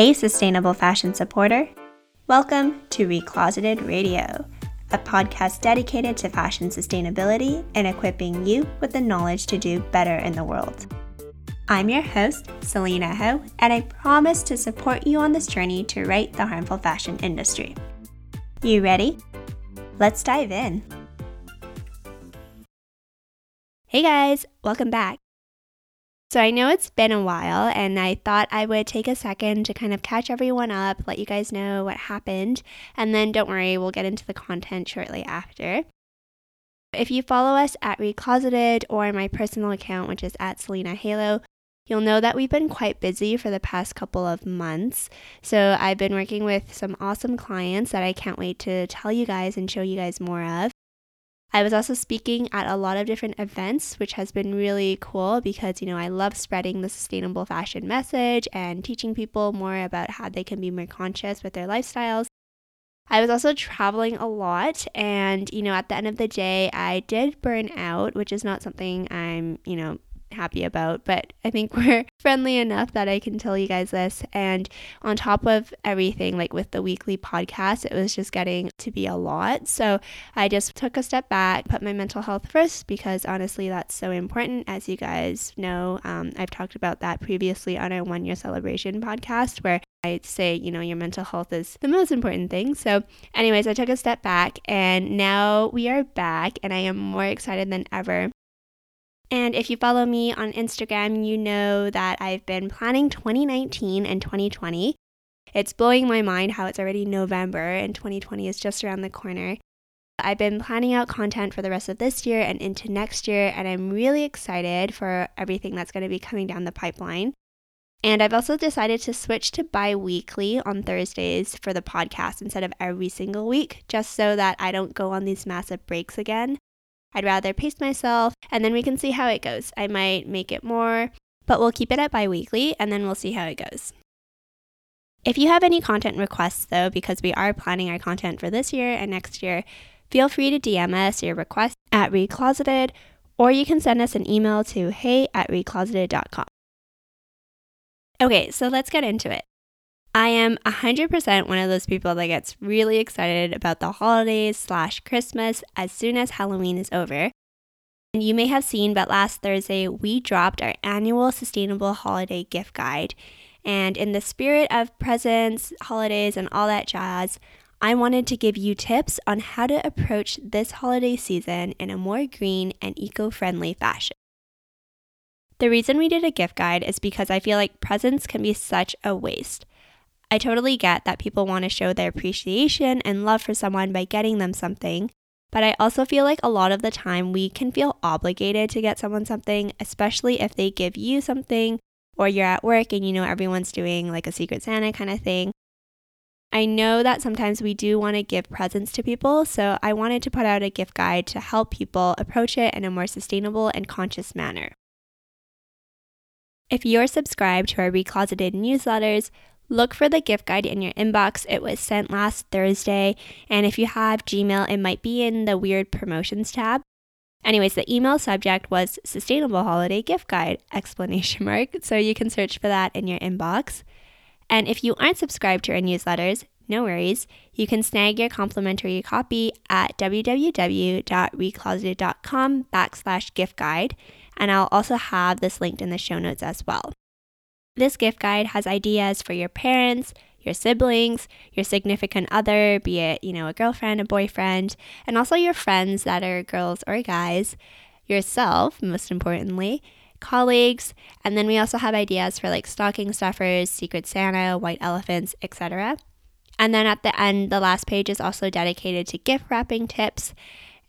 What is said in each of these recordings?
Hey, sustainable fashion supporter. Welcome to Recloseted Radio, a podcast dedicated to fashion sustainability and equipping you with the knowledge to do better in the world. I'm your host, Selena Ho, and I promise to support you on this journey to right the harmful fashion industry. You ready? Let's dive in. Hey guys, welcome back. So I know it's been a while, and I thought I would take a second to kind of catch everyone up, let you guys know what happened, and then don't worry, we'll get into the content shortly after. If you follow us at Recloseted or my personal account, which is at Selena Halo, you'll know that we've been quite busy for the past couple of months. So I've been working with some awesome clients that I can't wait to tell you guys and show you guys more of. I was also speaking at a lot of different events, which has been really cool because, you know, I love spreading the sustainable fashion message and teaching people more about how they can be more conscious with their lifestyles. I was also traveling a lot, and, you know, at the end of the day, I did burn out, which is not something I'm, you know, happy about, but I think we're friendly enough that I can tell you guys this. And on top of everything, like with the weekly podcast, it was just getting to be a lot. So I just took a step back, put my mental health first, because honestly, that's so important. As you guys know, um, I've talked about that previously on our one year celebration podcast, where I say, you know, your mental health is the most important thing. So, anyways, I took a step back and now we are back, and I am more excited than ever and if you follow me on Instagram, you know that I've been planning 2019 and 2020. It's blowing my mind how it's already November and 2020 is just around the corner. I've been planning out content for the rest of this year and into next year, and I'm really excited for everything that's going to be coming down the pipeline. And I've also decided to switch to bi weekly on Thursdays for the podcast instead of every single week, just so that I don't go on these massive breaks again. I'd rather pace myself and then we can see how it goes. I might make it more, but we'll keep it at bi weekly and then we'll see how it goes. If you have any content requests, though, because we are planning our content for this year and next year, feel free to DM us your request at Recloseted, or you can send us an email to hey at recloseted.com. Okay, so let's get into it. I am 100% one of those people that gets really excited about the holidays slash Christmas as soon as Halloween is over. And you may have seen, but last Thursday we dropped our annual sustainable holiday gift guide. And in the spirit of presents, holidays, and all that jazz, I wanted to give you tips on how to approach this holiday season in a more green and eco friendly fashion. The reason we did a gift guide is because I feel like presents can be such a waste. I totally get that people want to show their appreciation and love for someone by getting them something, but I also feel like a lot of the time we can feel obligated to get someone something, especially if they give you something or you're at work and you know everyone's doing like a Secret Santa kind of thing. I know that sometimes we do want to give presents to people, so I wanted to put out a gift guide to help people approach it in a more sustainable and conscious manner. If you're subscribed to our Recloseted newsletters, Look for the gift guide in your inbox. It was sent last Thursday. And if you have Gmail, it might be in the weird promotions tab. Anyways, the email subject was sustainable holiday gift guide explanation mark. So you can search for that in your inbox. And if you aren't subscribed to our newsletters, no worries. You can snag your complimentary copy at www.recloseted.com backslash gift guide. And I'll also have this linked in the show notes as well. This gift guide has ideas for your parents, your siblings, your significant other, be it, you know, a girlfriend, a boyfriend, and also your friends that are girls or guys, yourself, most importantly, colleagues, and then we also have ideas for like stocking stuffers, secret Santa, white elephants, etc. And then at the end, the last page is also dedicated to gift wrapping tips.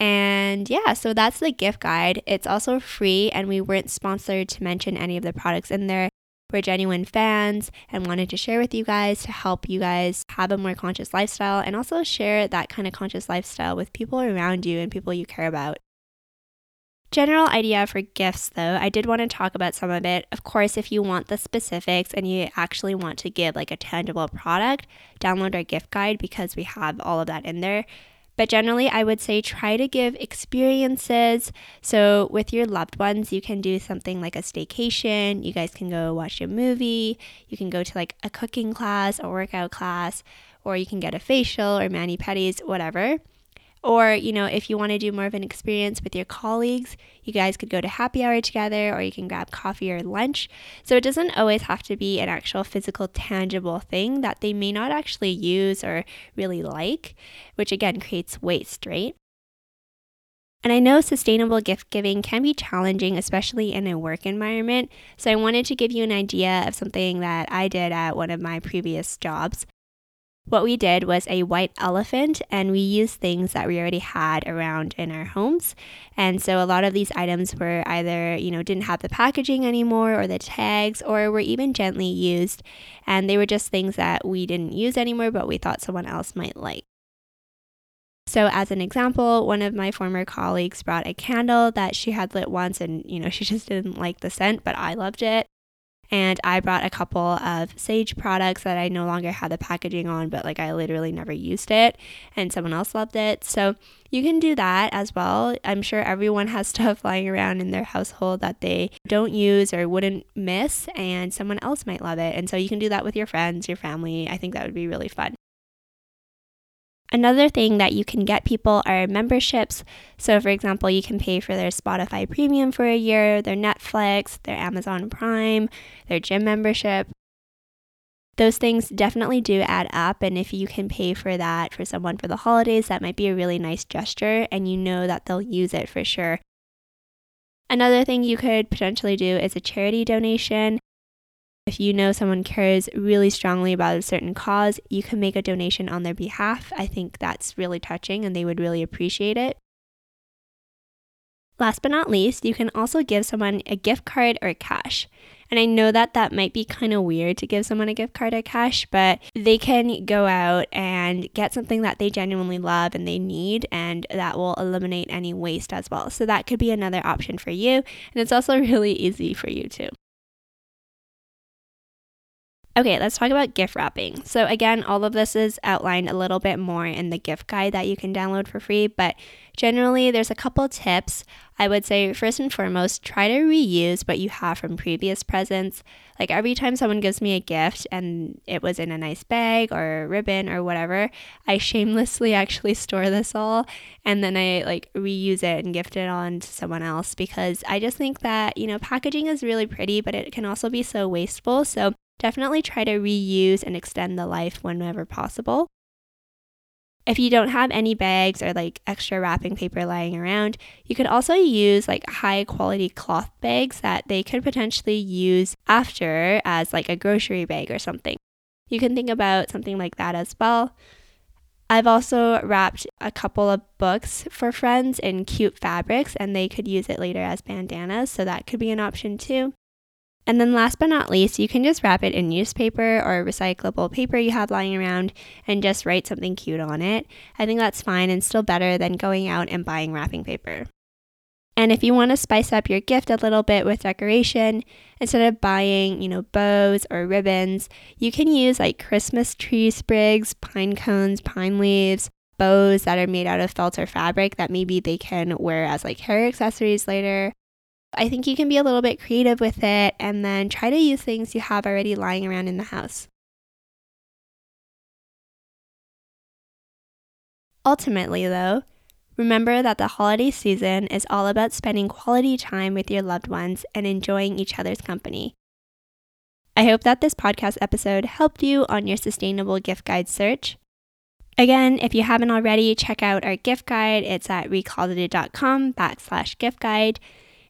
And yeah, so that's the gift guide. It's also free, and we weren't sponsored to mention any of the products in there. We're genuine fans and wanted to share with you guys to help you guys have a more conscious lifestyle and also share that kind of conscious lifestyle with people around you and people you care about. General idea for gifts, though, I did want to talk about some of it. Of course, if you want the specifics and you actually want to give like a tangible product, download our gift guide because we have all of that in there. But generally, I would say try to give experiences. So, with your loved ones, you can do something like a staycation. You guys can go watch a movie. You can go to like a cooking class, a workout class, or you can get a facial or mani pedis, whatever. Or, you know, if you want to do more of an experience with your colleagues, you guys could go to happy hour together or you can grab coffee or lunch. So it doesn't always have to be an actual physical, tangible thing that they may not actually use or really like, which again creates waste, right? And I know sustainable gift giving can be challenging, especially in a work environment. So I wanted to give you an idea of something that I did at one of my previous jobs. What we did was a white elephant, and we used things that we already had around in our homes. And so a lot of these items were either, you know, didn't have the packaging anymore or the tags, or were even gently used. And they were just things that we didn't use anymore, but we thought someone else might like. So, as an example, one of my former colleagues brought a candle that she had lit once and, you know, she just didn't like the scent, but I loved it. And I brought a couple of Saje products that I no longer had the packaging on, but like I literally never used it and someone else loved it. So you can do that as well. I'm sure everyone has stuff lying around in their household that they don't use or wouldn't miss, and someone else might love it. And so you can do that with your friends, your family. I think that would be really fun. Another thing that you can get people are memberships. So, for example, you can pay for their Spotify Premium for a year, their Netflix, their Amazon Prime, their gym membership. Those things definitely do add up. And if you can pay for that for someone for the holidays, that might be a really nice gesture, and you know that they'll use it for sure. Another thing you could potentially do is a charity donation. If you know someone cares really strongly about a certain cause, you can make a donation on their behalf. I think that's really touching and they would really appreciate it. Last but not least, you can also give someone a gift card or cash. And I know that that might be kind of weird to give someone a gift card or cash, but they can go out and get something that they genuinely love and they need, and that will eliminate any waste as well. So that could be another option for you. And it's also really easy for you too. Okay, let's talk about gift wrapping. So, again, all of this is outlined a little bit more in the gift guide that you can download for free, but generally, there's a couple tips. I would say, first and foremost, try to reuse what you have from previous presents. Like every time someone gives me a gift and it was in a nice bag or ribbon or whatever, I shamelessly actually store this all and then I like reuse it and gift it on to someone else because I just think that, you know, packaging is really pretty, but it can also be so wasteful. So, definitely try to reuse and extend the life whenever possible. If you don't have any bags or like extra wrapping paper lying around, you could also use like high quality cloth bags that they could potentially use after as like a grocery bag or something. You can think about something like that as well. I've also wrapped a couple of books for friends in cute fabrics and they could use it later as bandanas, so that could be an option too. And then last but not least, you can just wrap it in newspaper or recyclable paper you have lying around and just write something cute on it. I think that's fine and still better than going out and buying wrapping paper. And if you want to spice up your gift a little bit with decoration, instead of buying, you know, bows or ribbons, you can use like Christmas tree sprigs, pine cones, pine leaves, bows that are made out of felt or fabric that maybe they can wear as like hair accessories later, I think you can be a little bit creative with it and then try to use things you have already lying around in the house. Ultimately, though, remember that the holiday season is all about spending quality time with your loved ones and enjoying each other's company. I hope that this podcast episode helped you on your sustainable gift guide search. Again, if you haven't already, check out our gift guide. It's at recloseted.com backslash gift guide.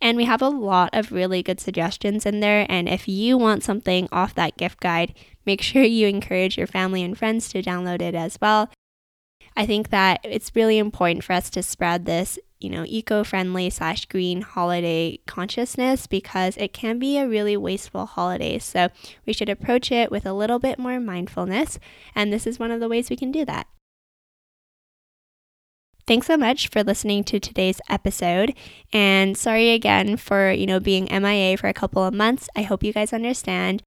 And we have a lot of really good suggestions in there. And if you want something off that gift guide, make sure you encourage your family and friends to download it as well. I think that it's really important for us to spread this, you know, eco-friendly slash green holiday consciousness because it can be a really wasteful holiday. So we should approach it with a little bit more mindfulness. And this is one of the ways we can do that. Thanks so much for listening to today's episode. And sorry again for, you know, being MIA for a couple of months. I hope you guys understand.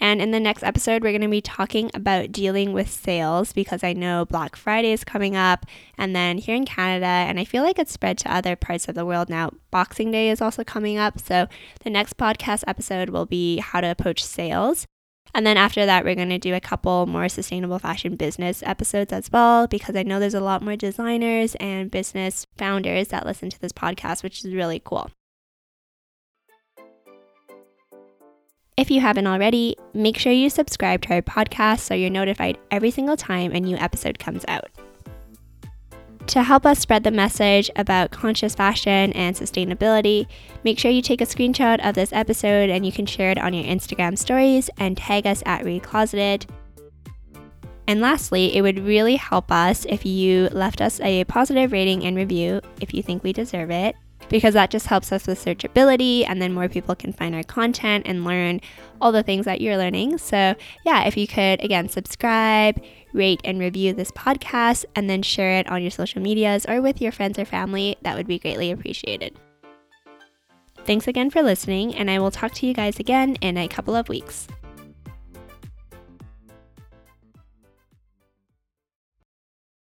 And in the next episode, we're going to be talking about dealing with sales because I know Black Friday is coming up. And then here in Canada, and I feel like it's spread to other parts of the world now, Boxing Day is also coming up. So the next podcast episode will be how to approach sales. And then after that, we're going to do a couple more sustainable fashion business episodes as well, because I know there's a lot more designers and business founders that listen to this podcast, which is really cool. If you haven't already, make sure you subscribe to our podcast so you're notified every single time a new episode comes out. To help us spread the message about conscious fashion and sustainability, make sure you take a screenshot of this episode and you can share it on your Instagram stories and tag us at Recloseted. And lastly, it would really help us if you left us a positive rating and review if you think we deserve it because that just helps us with searchability and then more people can find our content and learn all the things that you're learning. So, yeah, if you could again subscribe, rate, and review this podcast and then share it on your social medias or with your friends or family, that would be greatly appreciated. Thanks again for listening, and I will talk to you guys again in a couple of weeks.